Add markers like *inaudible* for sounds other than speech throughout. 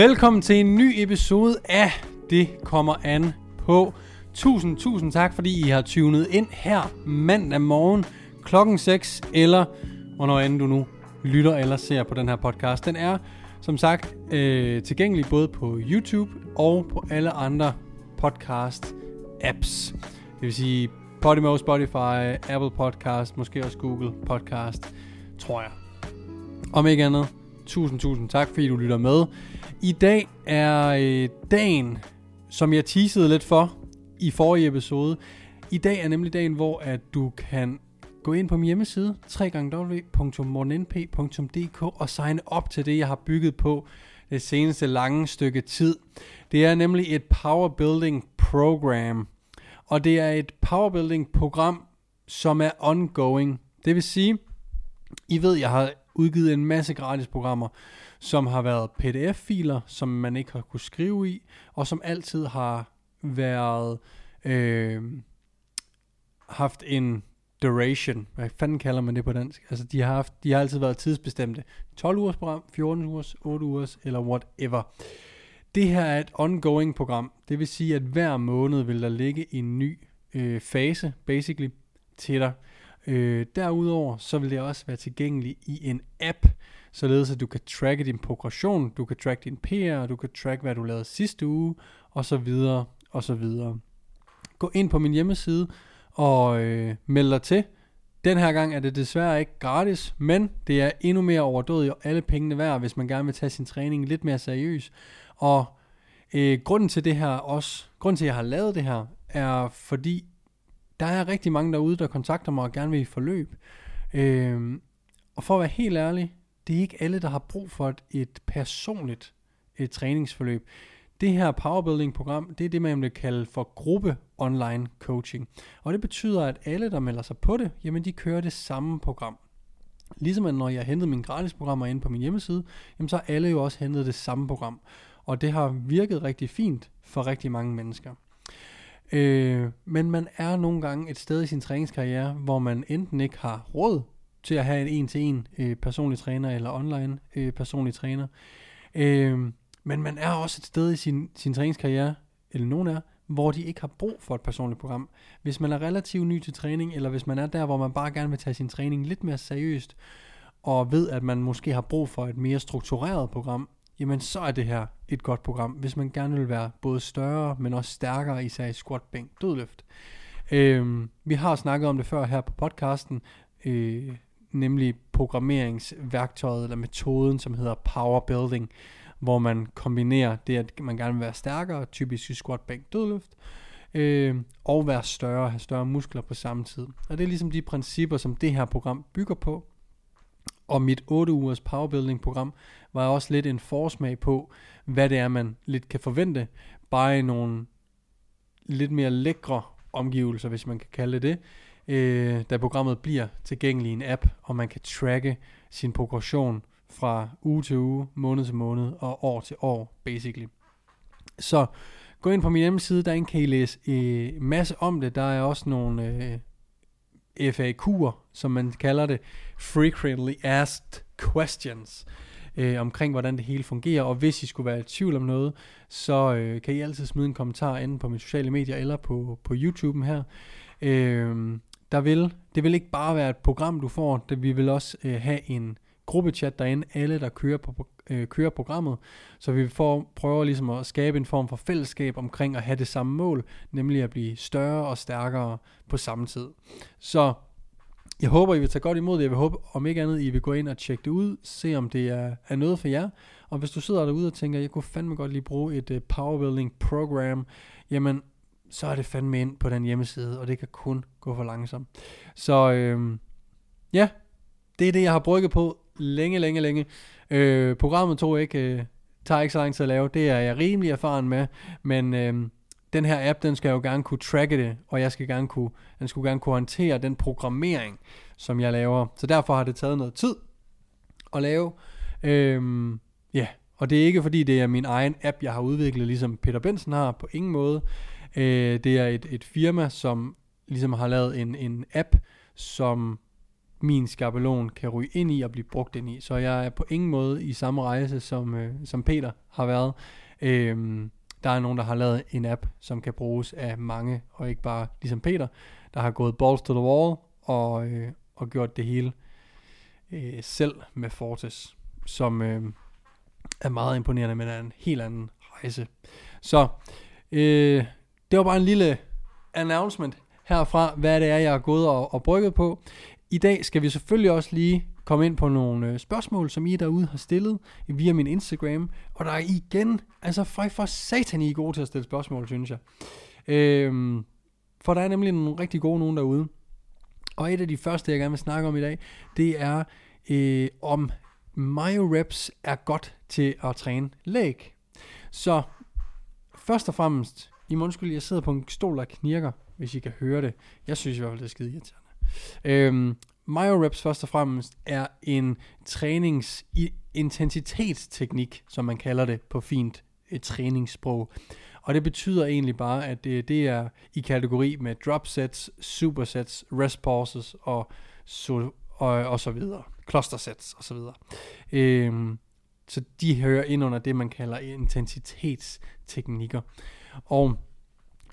Velkommen til en ny episode af Det kommer an på. Tusind, tusind tak, fordi I har tunet ind her mandag morgen klokken 6, eller hvornår end du nu lytter eller ser på den her podcast. Den er, som sagt, øh, tilgængelig både på YouTube og på alle andre podcast-apps. Det vil sige Podimo, Spotify, Apple Podcast, måske også Google Podcast, tror jeg. Om ikke andet, tusind, tusind tak, fordi du lytter med. I dag er øh, dagen, som jeg teasede lidt for i forrige episode. I dag er nemlig dagen, hvor at du kan gå ind på min hjemmeside, www.mornenp.dk og signe op til det, jeg har bygget på det seneste lange stykke tid. Det er nemlig et power building program, og det er et power building program, som er ongoing. Det vil sige, I ved, jeg har udgivet en masse gratis programmer, som har været pdf-filer, som man ikke har kunne skrive i, og som altid har været øh, haft en duration. Hvad fanden kalder man det på dansk? Altså, de har, haft, de har altid været tidsbestemte. 12 ugers program, 14 ugers, 8 ugers, eller whatever. Det her er et ongoing program. Det vil sige, at hver måned vil der ligge en ny øh, fase, basically, til dig. Øh, derudover så vil det også være tilgængelig i en app, således at du kan tracke din progression, du kan tracke din PR, du kan tracke hvad du lavede sidste uge, og så videre, og så videre. Gå ind på min hjemmeside og øh, meld dig til. Den her gang er det desværre ikke gratis, men det er endnu mere overdådigt og alle pengene værd, hvis man gerne vil tage sin træning lidt mere seriøs. Og øh, grunden til det her også, grunden til at jeg har lavet det her, er fordi der er rigtig mange derude, der kontakter mig og gerne vil i forløb. Øh, og for at være helt ærlig, det er ikke alle, der har brug for et, et personligt et træningsforløb. Det her powerbuilding-program, det er det, man vil kalde for gruppe online coaching. Og det betyder, at alle, der melder sig på det, jamen de kører det samme program. Ligesom at når jeg hentede mine gratis programmer ind på min hjemmeside, jamen så har alle jo også hentet det samme program. Og det har virket rigtig fint for rigtig mange mennesker. Øh, men man er nogle gange et sted i sin træningskarriere, hvor man enten ikke har råd til at have en en-til-en øh, personlig træner eller online øh, personlig træner. Øh, men man er også et sted i sin, sin træningskarriere, eller nogen er, hvor de ikke har brug for et personligt program. Hvis man er relativt ny til træning, eller hvis man er der, hvor man bare gerne vil tage sin træning lidt mere seriøst, og ved, at man måske har brug for et mere struktureret program, jamen så er det her et godt program, hvis man gerne vil være både større, men også stærkere, især i squat, bænk, dødløft. Øhm, vi har snakket om det før her på podcasten, øh, nemlig programmeringsværktøjet eller metoden, som hedder power building, hvor man kombinerer det, at man gerne vil være stærkere, typisk i squat, bænk, dødløft, øh, og være større, have større muskler på samme tid. Og det er ligesom de principper, som det her program bygger på. Og mit 8 ugers powerbuilding program var også lidt en forsmag på, hvad det er, man lidt kan forvente, bare i nogle lidt mere lækre omgivelser, hvis man kan kalde det det, øh, da programmet bliver tilgængelig i en app, og man kan tracke sin progression fra uge til uge, måned til måned og år til år, basically. Så gå ind på min hjemmeside, der kan I læse en øh, masse om det. Der er også nogle øh, FAQ'er, som man kalder det, Frequently Asked Questions, øh, omkring hvordan det hele fungerer. Og hvis I skulle være i tvivl om noget, så øh, kan I altid smide en kommentar inde på mine sociale medier eller på, på YouTube'en her. Øh, der vil, det vil ikke bare være et program, du får, det, vi vil også øh, have en gruppechat derinde, alle der kører, på, øh, kører programmet, så vi får, prøver ligesom at skabe en form for fællesskab omkring at have det samme mål, nemlig at blive større og stærkere på samme tid. Så jeg håber, I vil tage godt imod det. Jeg vil håbe, om ikke andet, I vil gå ind og tjekke det ud, se om det er, er noget for jer. Og hvis du sidder derude og tænker, jeg kunne fandme godt lige bruge et uh, powerbuilding program, jamen, så er det fandme ind på den hjemmeside, og det kan kun gå for langsomt. Så øh, ja, det er det, jeg har brygget på længe, længe, længe. Øh, programmet tog ikke, øh, tager ikke så lang tid at lave, det er jeg rimelig erfaren med, men øh, den her app, den skal jo gerne kunne tracke det, og jeg skal gerne kunne, den skulle gerne kunne håndtere den programmering, som jeg laver. Så derfor har det taget noget tid at lave. Øh, ja, og det er ikke fordi, det er min egen app, jeg har udviklet, ligesom Peter Benson har, på ingen måde. Øh, det er et, et firma, som ligesom har lavet en, en app, som min skabelon kan ryge ind i og blive brugt ind i. Så jeg er på ingen måde i samme rejse, som, øh, som Peter har været. Øhm, der er nogen, der har lavet en app, som kan bruges af mange, og ikke bare ligesom Peter, der har gået balls to the wall og, øh, og gjort det hele øh, selv med Fortis, som øh, er meget imponerende, men er en helt anden rejse. Så øh, det var bare en lille announcement herfra, hvad det er, jeg har gået og, og brygget på. I dag skal vi selvfølgelig også lige komme ind på nogle øh, spørgsmål, som I derude har stillet via min Instagram. Og der er igen, altså for, for satan, I er gode til at stille spørgsmål, synes jeg. Øhm, for der er nemlig nogle rigtig gode nogen derude. Og et af de første, jeg gerne vil snakke om i dag, det er øh, om MyoReps er godt til at træne læg. Så først og fremmest, I må undskylde, jeg sidder på en stol, der knirker, hvis I kan høre det. Jeg synes i hvert fald, det er skide irriterende. Øhm, MyoReps først og fremmest er en træningsintensitetsteknik, som man kalder det på fint et træningssprog. Og det betyder egentlig bare, at det, det er i kategori med drop sets, supersets, rest pauses og så, og, og så videre. Cluster sets og så videre. Øhm, så de hører ind under det, man kalder intensitetsteknikker. Og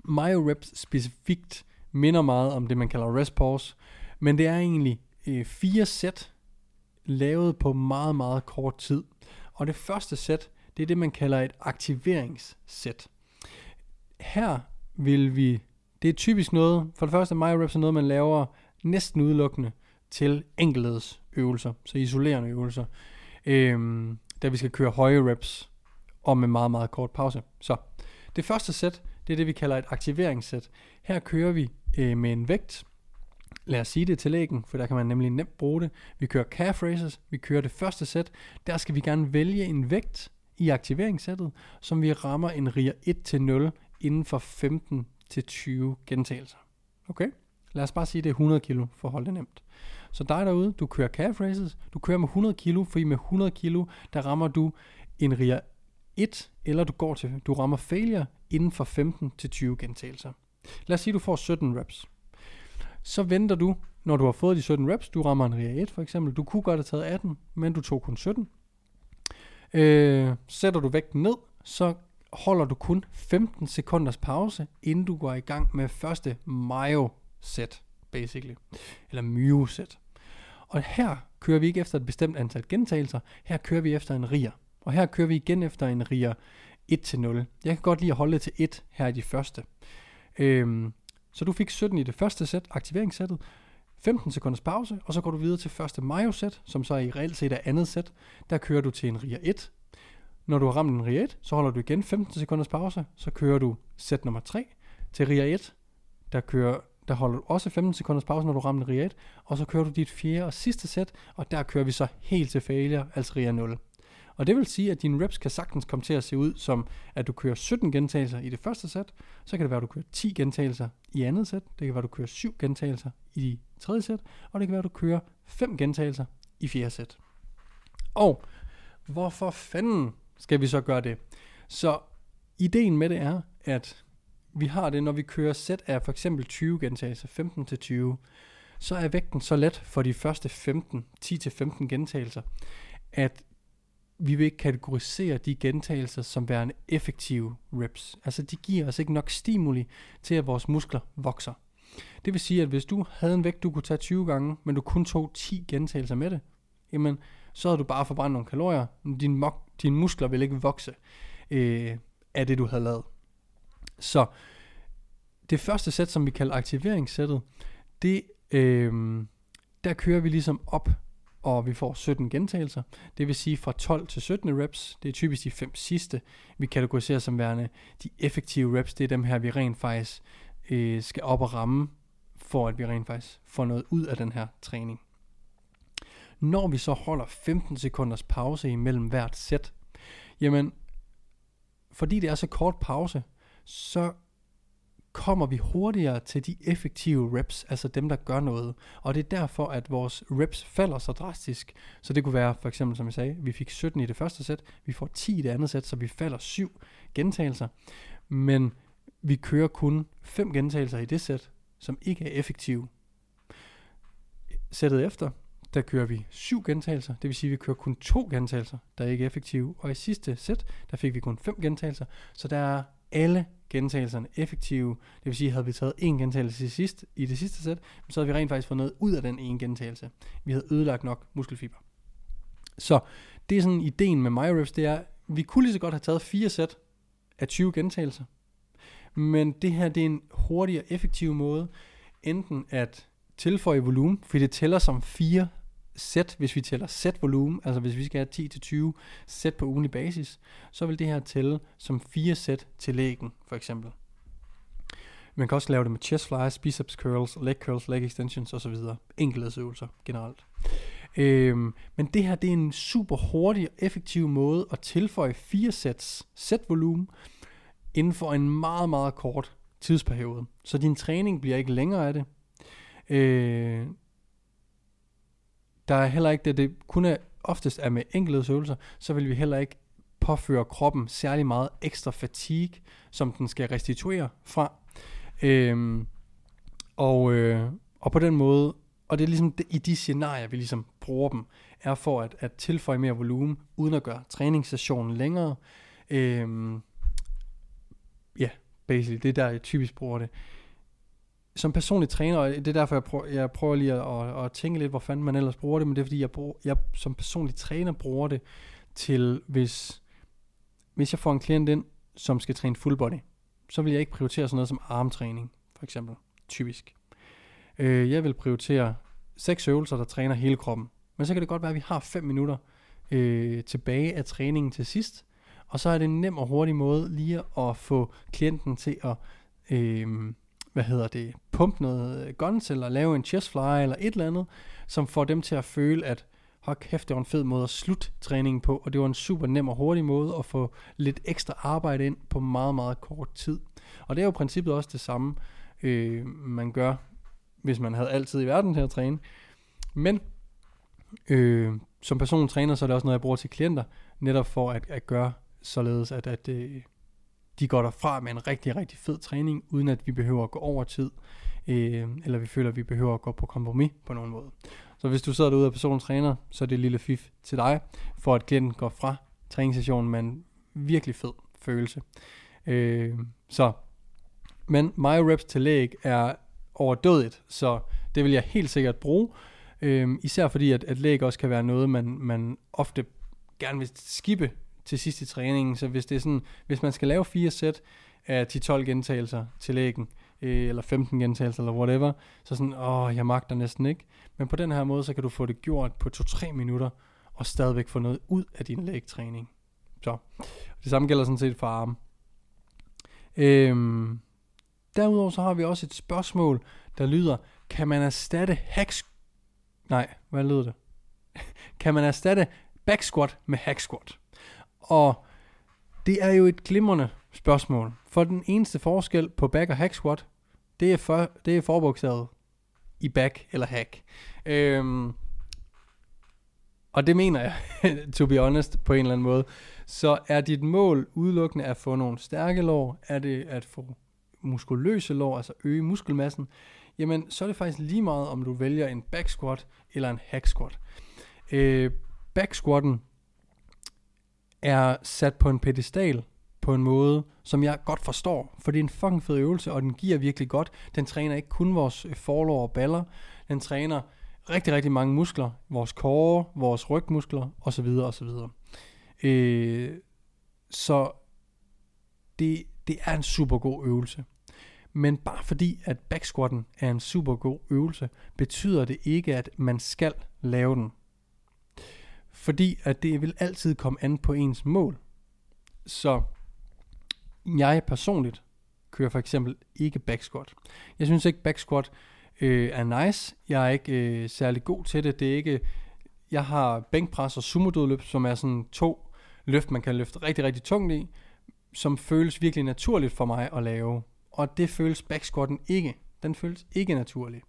MyoReps specifikt minder meget om det, man kalder rest pause, men det er egentlig øh, fire sæt, lavet på meget, meget kort tid. Og det første sæt, det er det, man kalder et aktiveringssæt. Her vil vi, det er typisk noget, for det første, my reps er noget, man laver næsten udelukkende til øvelser, så isolerende øvelser, øhm, da vi skal køre høje reps og med meget, meget kort pause. Så det første sæt, det er det, vi kalder et aktiveringssæt. Her kører vi øh, med en vægt, lad os sige det til lægen, for der kan man nemlig nemt bruge det. Vi kører calf raises, vi kører det første sæt. Der skal vi gerne vælge en vægt i aktiveringssættet, som vi rammer en riger 1-0 inden for 15-20 gentagelser. Okay? Lad os bare sige, at det er 100 kilo for at holde det nemt. Så dig derude, du kører calf raises, du kører med 100 kilo, fordi med 100 kilo, der rammer du en riger 1, eller du går til, du rammer failure inden for 15-20 gentagelser. Lad os sige, at du får 17 reps. Så venter du, når du har fået de 17 reps, du rammer en RIA 1 for eksempel, du kunne godt have taget 18, men du tog kun 17. Øh, sætter du vægten ned, så holder du kun 15 sekunders pause, inden du går i gang med første myo set basically. Eller myo-sæt. Og her kører vi ikke efter et bestemt antal gentagelser, her kører vi efter en RIA. Og her kører vi igen efter en RIA 1-0. Jeg kan godt lide at holde det til 1 her i de første. Øhm, så du fik 17 i det første sæt, aktiveringssættet, 15 sekunders pause, og så går du videre til første Mayo-sæt, som så i reelt set er andet sæt. Der kører du til en RIA 1. Når du har ramt en RIA 1, så holder du igen 15 sekunders pause, så kører du sæt nummer 3 til RIA 1. Der, kører, der holder du også 15 sekunders pause, når du rammer en RIA 1, og så kører du dit fjerde og sidste sæt, og der kører vi så helt til failure, altså RIA 0. Og det vil sige, at dine reps kan sagtens komme til at se ud som, at du kører 17 gentagelser i det første sæt, så kan det være, at du kører 10 gentagelser i andet sæt, det kan være, at du kører 7 gentagelser i tredje sæt, og det kan være, at du kører 5 gentagelser i fjerde sæt. Og hvorfor fanden skal vi så gøre det? Så ideen med det er, at vi har det, når vi kører sæt af for eksempel 20 gentagelser, 15 til 20, så er vægten så let for de første 15, 10 til 15 gentagelser, at vi vil ikke kategorisere de gentagelser som værende effektive reps. Altså de giver os ikke nok stimuli til, at vores muskler vokser. Det vil sige, at hvis du havde en vægt, du kunne tage 20 gange, men du kun tog 10 gentagelser med det, jamen, så havde du bare forbrændt nogle kalorier. Din, mok- dine muskler vil ikke vokse øh, af det, du havde lavet. Så det første sæt, som vi kalder aktiveringssættet, det, øh, der kører vi ligesom op og vi får 17 gentagelser. Det vil sige fra 12 til 17 reps. Det er typisk de fem sidste, vi kategoriserer som værende de effektive reps. Det er dem her, vi rent faktisk øh, skal op og ramme, for at vi rent faktisk får noget ud af den her træning. Når vi så holder 15 sekunders pause imellem hvert sæt, jamen, fordi det er så kort pause, så kommer vi hurtigere til de effektive reps, altså dem, der gør noget. Og det er derfor, at vores reps falder så drastisk. Så det kunne være, for eksempel som jeg sagde, vi fik 17 i det første sæt, vi får 10 i det andet sæt, så vi falder 7 gentagelser. Men vi kører kun 5 gentagelser i det sæt, som ikke er effektive. sættet efter, der kører vi syv gentagelser, det vil sige, at vi kører kun to gentagelser, der er ikke effektive. Og i sidste sæt, der fik vi kun fem gentagelser, så der er alle gentagelserne effektive. Det vil sige, at havde vi taget en gentagelse i, sidst, i det sidste sæt, så havde vi rent faktisk fået noget ud af den ene gentagelse. Vi havde ødelagt nok muskelfiber. Så det er sådan ideen med MyReps, det er, vi kunne lige så godt have taget fire sæt af 20 gentagelser. Men det her, det er en hurtig og effektiv måde, enten at tilføje volumen, fordi det tæller som fire sæt, hvis vi tæller sæt volumen, altså hvis vi skal have 10-20 sæt på ugenlig basis, så vil det her tælle som fire sæt til lægen, for eksempel. Man kan også lave det med chest flies, biceps curls, leg curls, leg extensions osv. Enkelhedsøvelser generelt. Øhm, men det her det er en super hurtig og effektiv måde at tilføje fire sæts sætvolumen inden for en meget, meget kort tidsperiode. Så din træning bliver ikke længere af det. Øh, der er heller ikke det, det kun er oftest er med enkelhedsøvelser, så vil vi heller ikke påføre kroppen særlig meget ekstra fatigue, som den skal restituere fra. Øhm, og, øh, og på den måde, og det er ligesom det, i de scenarier, vi ligesom bruger dem, er for at, at tilføje mere volumen, uden at gøre træningssessionen længere. Øhm, ja, yeah, basically, det er der, jeg typisk bruger det som personlig træner, og det er derfor, jeg prøver, jeg prøver lige at, at, at tænke lidt, hvor fanden man ellers bruger det, men det er fordi, jeg, bruger, jeg som personlig træner bruger det til, hvis, hvis jeg får en klient ind, som skal træne full body, så vil jeg ikke prioritere sådan noget som armtræning, for eksempel, typisk. Øh, jeg vil prioritere seks øvelser, der træner hele kroppen. Men så kan det godt være, at vi har 5 minutter øh, tilbage af træningen til sidst, og så er det en nem og hurtig måde lige at få klienten til at øh, hvad hedder det, pumpe noget øh, guns, eller lave en chest fly, eller et eller andet, som får dem til at føle, at hold kæft, det var en fed måde at slutte træningen på, og det var en super nem og hurtig måde at få lidt ekstra arbejde ind på meget, meget kort tid. Og det er jo i princippet også det samme, øh, man gør, hvis man havde altid i verden til at træne. Men øh, som personlig træner, så er det også noget, jeg bruger til klienter, netop for at, at gøre således, at, at øh, de går derfra med en rigtig, rigtig fed træning, uden at vi behøver at gå over tid, øh, eller vi føler, at vi behøver at gå på kompromis på nogen måde. Så hvis du sidder derude og personen træner, så er det et lille fif til dig, for at klienten går fra træningssessionen med en virkelig fed følelse. Øh, så, men my reps til læg er overdødigt, så det vil jeg helt sikkert bruge. Øh, især fordi, at, at læg også kan være noget, man, man ofte gerne vil skippe til sidst i træningen. Så hvis det er sådan, hvis man skal lave fire sæt af 10-12 gentagelser til lægen, øh, eller 15 gentagelser, eller whatever, så sådan, åh, jeg magter næsten ikke. Men på den her måde, så kan du få det gjort på 2-3 minutter, og stadigvæk få noget ud af din lægtræning. Så, det samme gælder sådan set for arm. Øhm, derudover så har vi også et spørgsmål, der lyder, kan man erstatte hack... Nej, hvad lyder det? *laughs* kan man erstatte back squat med hack squat? Og det er jo et glimrende spørgsmål. For den eneste forskel på back og hack squat, det er, for, det er forbogstavet i back eller hack. Øhm, og det mener jeg, *laughs* to be honest, på en eller anden måde. Så er dit mål udelukkende at få nogle stærke lår? Er det at få muskuløse lår, altså øge muskelmassen? Jamen, så er det faktisk lige meget, om du vælger en back squat eller en hack squat. Øh, back squatten er sat på en pedestal på en måde, som jeg godt forstår, for det er en fucking fed øvelse, og den giver virkelig godt. Den træner ikke kun vores øh, forlår og baller, den træner rigtig, rigtig mange muskler, vores core, vores rygmuskler, osv. osv. Øh, så det, det er en super god øvelse. Men bare fordi, at backsquatten er en super god øvelse, betyder det ikke, at man skal lave den. Fordi at det vil altid komme an på ens mål. Så jeg personligt kører for eksempel ikke back squat. Jeg synes ikke back squat øh, er nice. Jeg er ikke øh, særlig god til det. Det er ikke jeg har bænkpres og sumo som er sådan to løft, man kan løfte rigtig, rigtig tungt i, som føles virkelig naturligt for mig at lave. Og det føles back squatten ikke. Den føles ikke naturlig.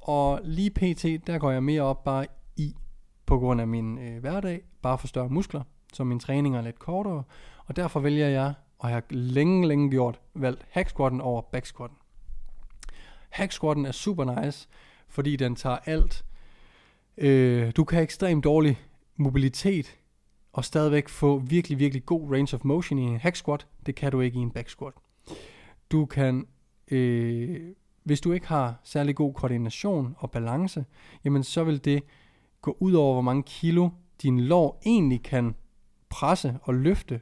Og lige pt, der går jeg mere op bare i på grund af min øh, hverdag, bare for større muskler, så min træning er lidt kortere, og derfor vælger jeg, og jeg har længe, længe gjort, valgt hack squatten over back squatten. Hack squatten er super nice, fordi den tager alt Øh, du kan have ekstremt dårlig mobilitet og stadigvæk få virkelig, virkelig god range of motion i en hack squat. Det kan du ikke i en back squat. Du kan, øh, hvis du ikke har særlig god koordination og balance, jamen så vil det gå ud over, hvor mange kilo din lår egentlig kan presse og løfte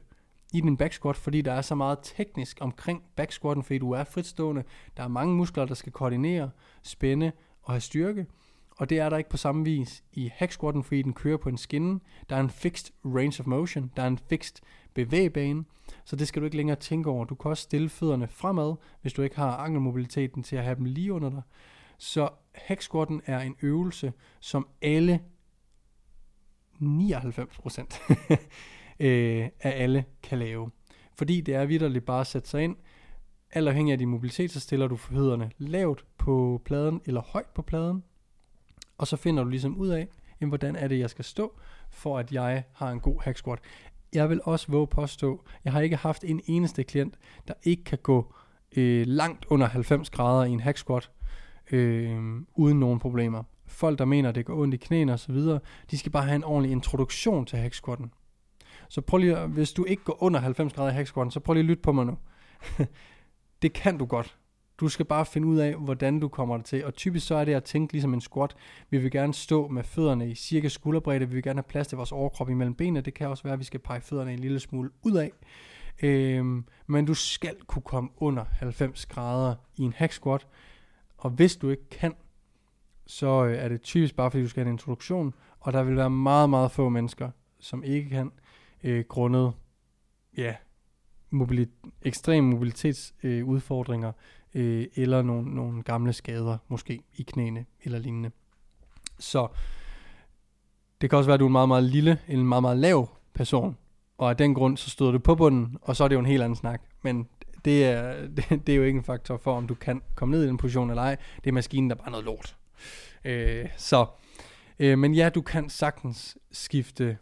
i din back squat, fordi der er så meget teknisk omkring back squatten, fordi du er fritstående. Der er mange muskler, der skal koordinere, spænde og have styrke. Og det er der ikke på samme vis i hack squatten, fordi den kører på en skinne. Der er en fixed range of motion, der er en fixed bevægebane, så det skal du ikke længere tænke over. Du kan også stille fødderne fremad, hvis du ikke har ankelmobiliteten til at have dem lige under dig. Så hack squatten er en øvelse, som alle 99% *laughs* øh, af alle kan lave. Fordi det er vidderligt bare at sætte sig ind. Alt afhængig af din mobilitet, så stiller du forhederne lavt på pladen eller højt på pladen. Og så finder du ligesom ud af, jamen, hvordan er det, jeg skal stå, for at jeg har en god hack squat. Jeg vil også våge påstå, jeg har ikke haft en eneste klient, der ikke kan gå øh, langt under 90 grader i en hack squat, øh, uden nogen problemer. Folk, der mener, det går ondt i knæene osv., de skal bare have en ordentlig introduktion til hack squatten. Så prøv lige, hvis du ikke går under 90 grader i hack squatten, så prøv lige at lytte på mig nu. *laughs* det kan du godt. Du skal bare finde ud af, hvordan du kommer det til. Og typisk så er det at tænke ligesom en squat. Vi vil gerne stå med fødderne i cirka skulderbredde. Vi vil gerne have plads til vores overkrop imellem benene. Det kan også være, at vi skal pege fødderne en lille smule ud af. Øhm, men du skal kunne komme under 90 grader i en hack squat. Og hvis du ikke kan, så øh, er det typisk bare fordi du skal have en introduktion. Og der vil være meget, meget få mennesker, som ikke kan, øh, grundet ja, mobilit- ekstrem mobilitetsudfordringer, øh, eller nogle, nogle gamle skader, måske i knæene eller lignende. Så det kan også være, at du er en meget, meget lille en meget, meget lav person, og af den grund, så støder du på bunden, og så er det jo en helt anden snak. Men det er, *laughs* det, det er jo ikke en faktor for, om du kan komme ned i den position eller ej. Det er maskinen, der er bare noget lort. Øh, så, øh, men ja, du kan sagtens skifte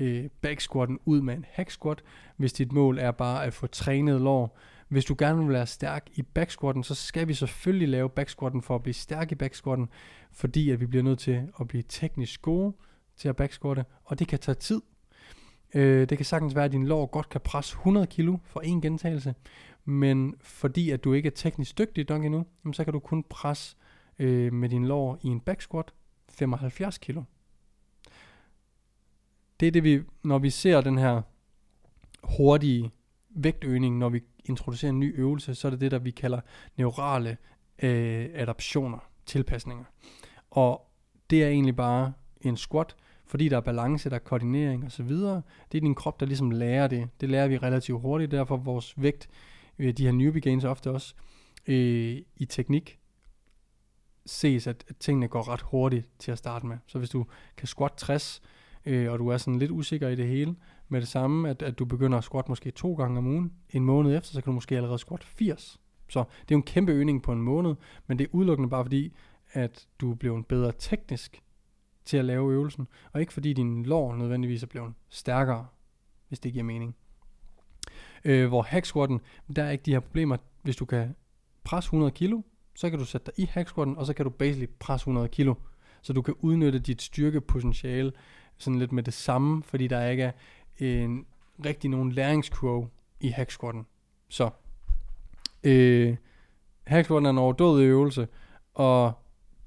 øh, backsquatten ud med en hack squat, hvis dit mål er bare at få trænet lår, hvis du gerne vil være stærk i backsquatten, så skal vi selvfølgelig lave backsquatten for at blive stærk i backsquatten, fordi at vi bliver nødt til at blive teknisk gode til at backsquatte, og det kan tage tid. Øh, det kan sagtens være, at din lår godt kan presse 100 kg for en gentagelse, men fordi at du ikke er teknisk dygtig nok endnu, så kan du kun presse øh, med din lår i en back squat 75 kg. Det er det vi, når vi ser den her hurtige vægtøgning, når vi introducerer en ny øvelse, så er det det, der vi kalder neurale øh, adaptioner, tilpasninger. Og det er egentlig bare en squat, fordi der er balance, der er koordinering osv. Det er din krop, der ligesom lærer det. Det lærer vi relativt hurtigt, derfor vores vægt, øh, de her newbie gains ofte også, øh, i teknik, ses, at, at tingene går ret hurtigt til at starte med. Så hvis du kan squat 60, øh, og du er sådan lidt usikker i det hele, med det samme, at, at du begynder at squat måske to gange om ugen, en måned efter, så kan du måske allerede squat 80. Så det er jo en kæmpe øgning på en måned, men det er udelukkende bare fordi, at du blev en bedre teknisk til at lave øvelsen, og ikke fordi din lår nødvendigvis er blevet stærkere, hvis det giver mening. Øh, hvor hack squatten, der er ikke de her problemer. Hvis du kan presse 100 kilo, så kan du sætte dig i hack squatten, og så kan du basically presse 100 kilo. Så du kan udnytte dit styrkepotentiale sådan lidt med det samme, fordi der ikke er en rigtig nogen læringskurve i hack squatten. Så øh, hack squatten er en overdådig øvelse, og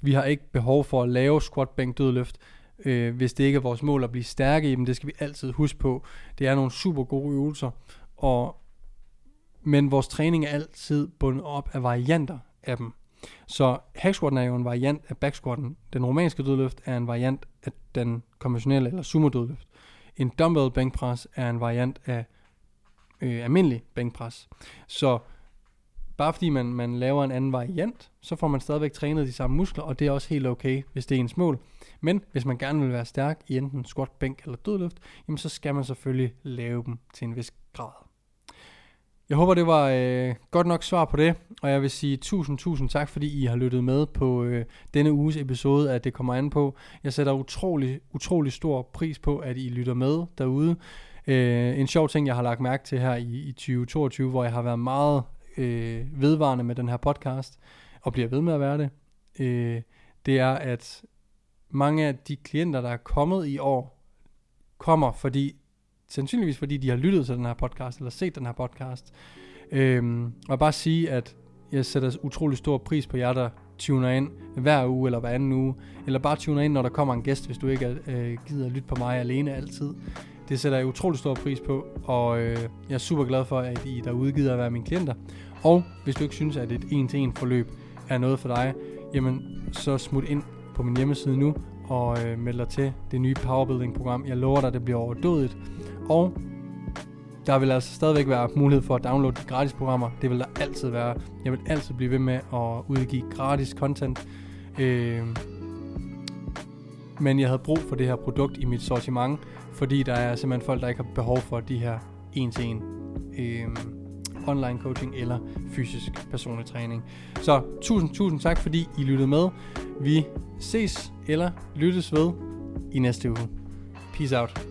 vi har ikke behov for at lave squat, bænk, dødløft, øh, hvis det ikke er vores mål at blive stærke i dem. Det skal vi altid huske på. Det er nogle super gode øvelser, og men vores træning er altid bundet op af varianter af dem. Så hacksquatten er jo en variant af backsquatten. Den romanske dødløft er en variant af den konventionelle eller sumo dødløft. En dumbbell bænkpres er en variant af øh, almindelig bænkpres. Så bare fordi man, man laver en anden variant, så får man stadigvæk trænet de samme muskler, og det er også helt okay, hvis det er ens mål. Men hvis man gerne vil være stærk i enten squat, bænk eller dødløft, jamen så skal man selvfølgelig lave dem til en vis grad. Jeg håber, det var øh, godt nok svar på det, og jeg vil sige tusind, tusind tak, fordi I har lyttet med på øh, denne uges episode af Det kommer an på. Jeg sætter utrolig, utrolig stor pris på, at I lytter med derude. Øh, en sjov ting, jeg har lagt mærke til her i, i 2022, hvor jeg har været meget øh, vedvarende med den her podcast, og bliver ved med at være det, øh, det er, at mange af de klienter, der er kommet i år, kommer fordi, sandsynligvis fordi de har lyttet til den her podcast, eller set den her podcast. Øhm, og bare sige, at jeg sætter utrolig stor pris på jer, der tuner ind hver uge eller hver anden uge, eller bare tuner ind, når der kommer en gæst, hvis du ikke øh, gider at lytte på mig alene altid. Det sætter jeg utrolig stor pris på, og øh, jeg er super glad for, at I der udgiver at være mine klienter. Og hvis du ikke synes, at et en-til-en forløb er noget for dig, jamen så smut ind på min hjemmeside nu og øh, meld dig til det nye Powerbuilding program. Jeg lover dig, det bliver overdådigt. Og der vil altså stadigvæk være mulighed for at downloade de gratis programmer. Det vil der altid være. Jeg vil altid blive ved med at udgive gratis content. Øh, men jeg havde brug for det her produkt i mit sortiment, fordi der er simpelthen folk, der ikke har behov for de her en-til-en øh, online coaching eller fysisk personlig træning. Så tusind, tusind tak, fordi I lyttede med. Vi ses eller lyttes ved i næste uge. Peace out.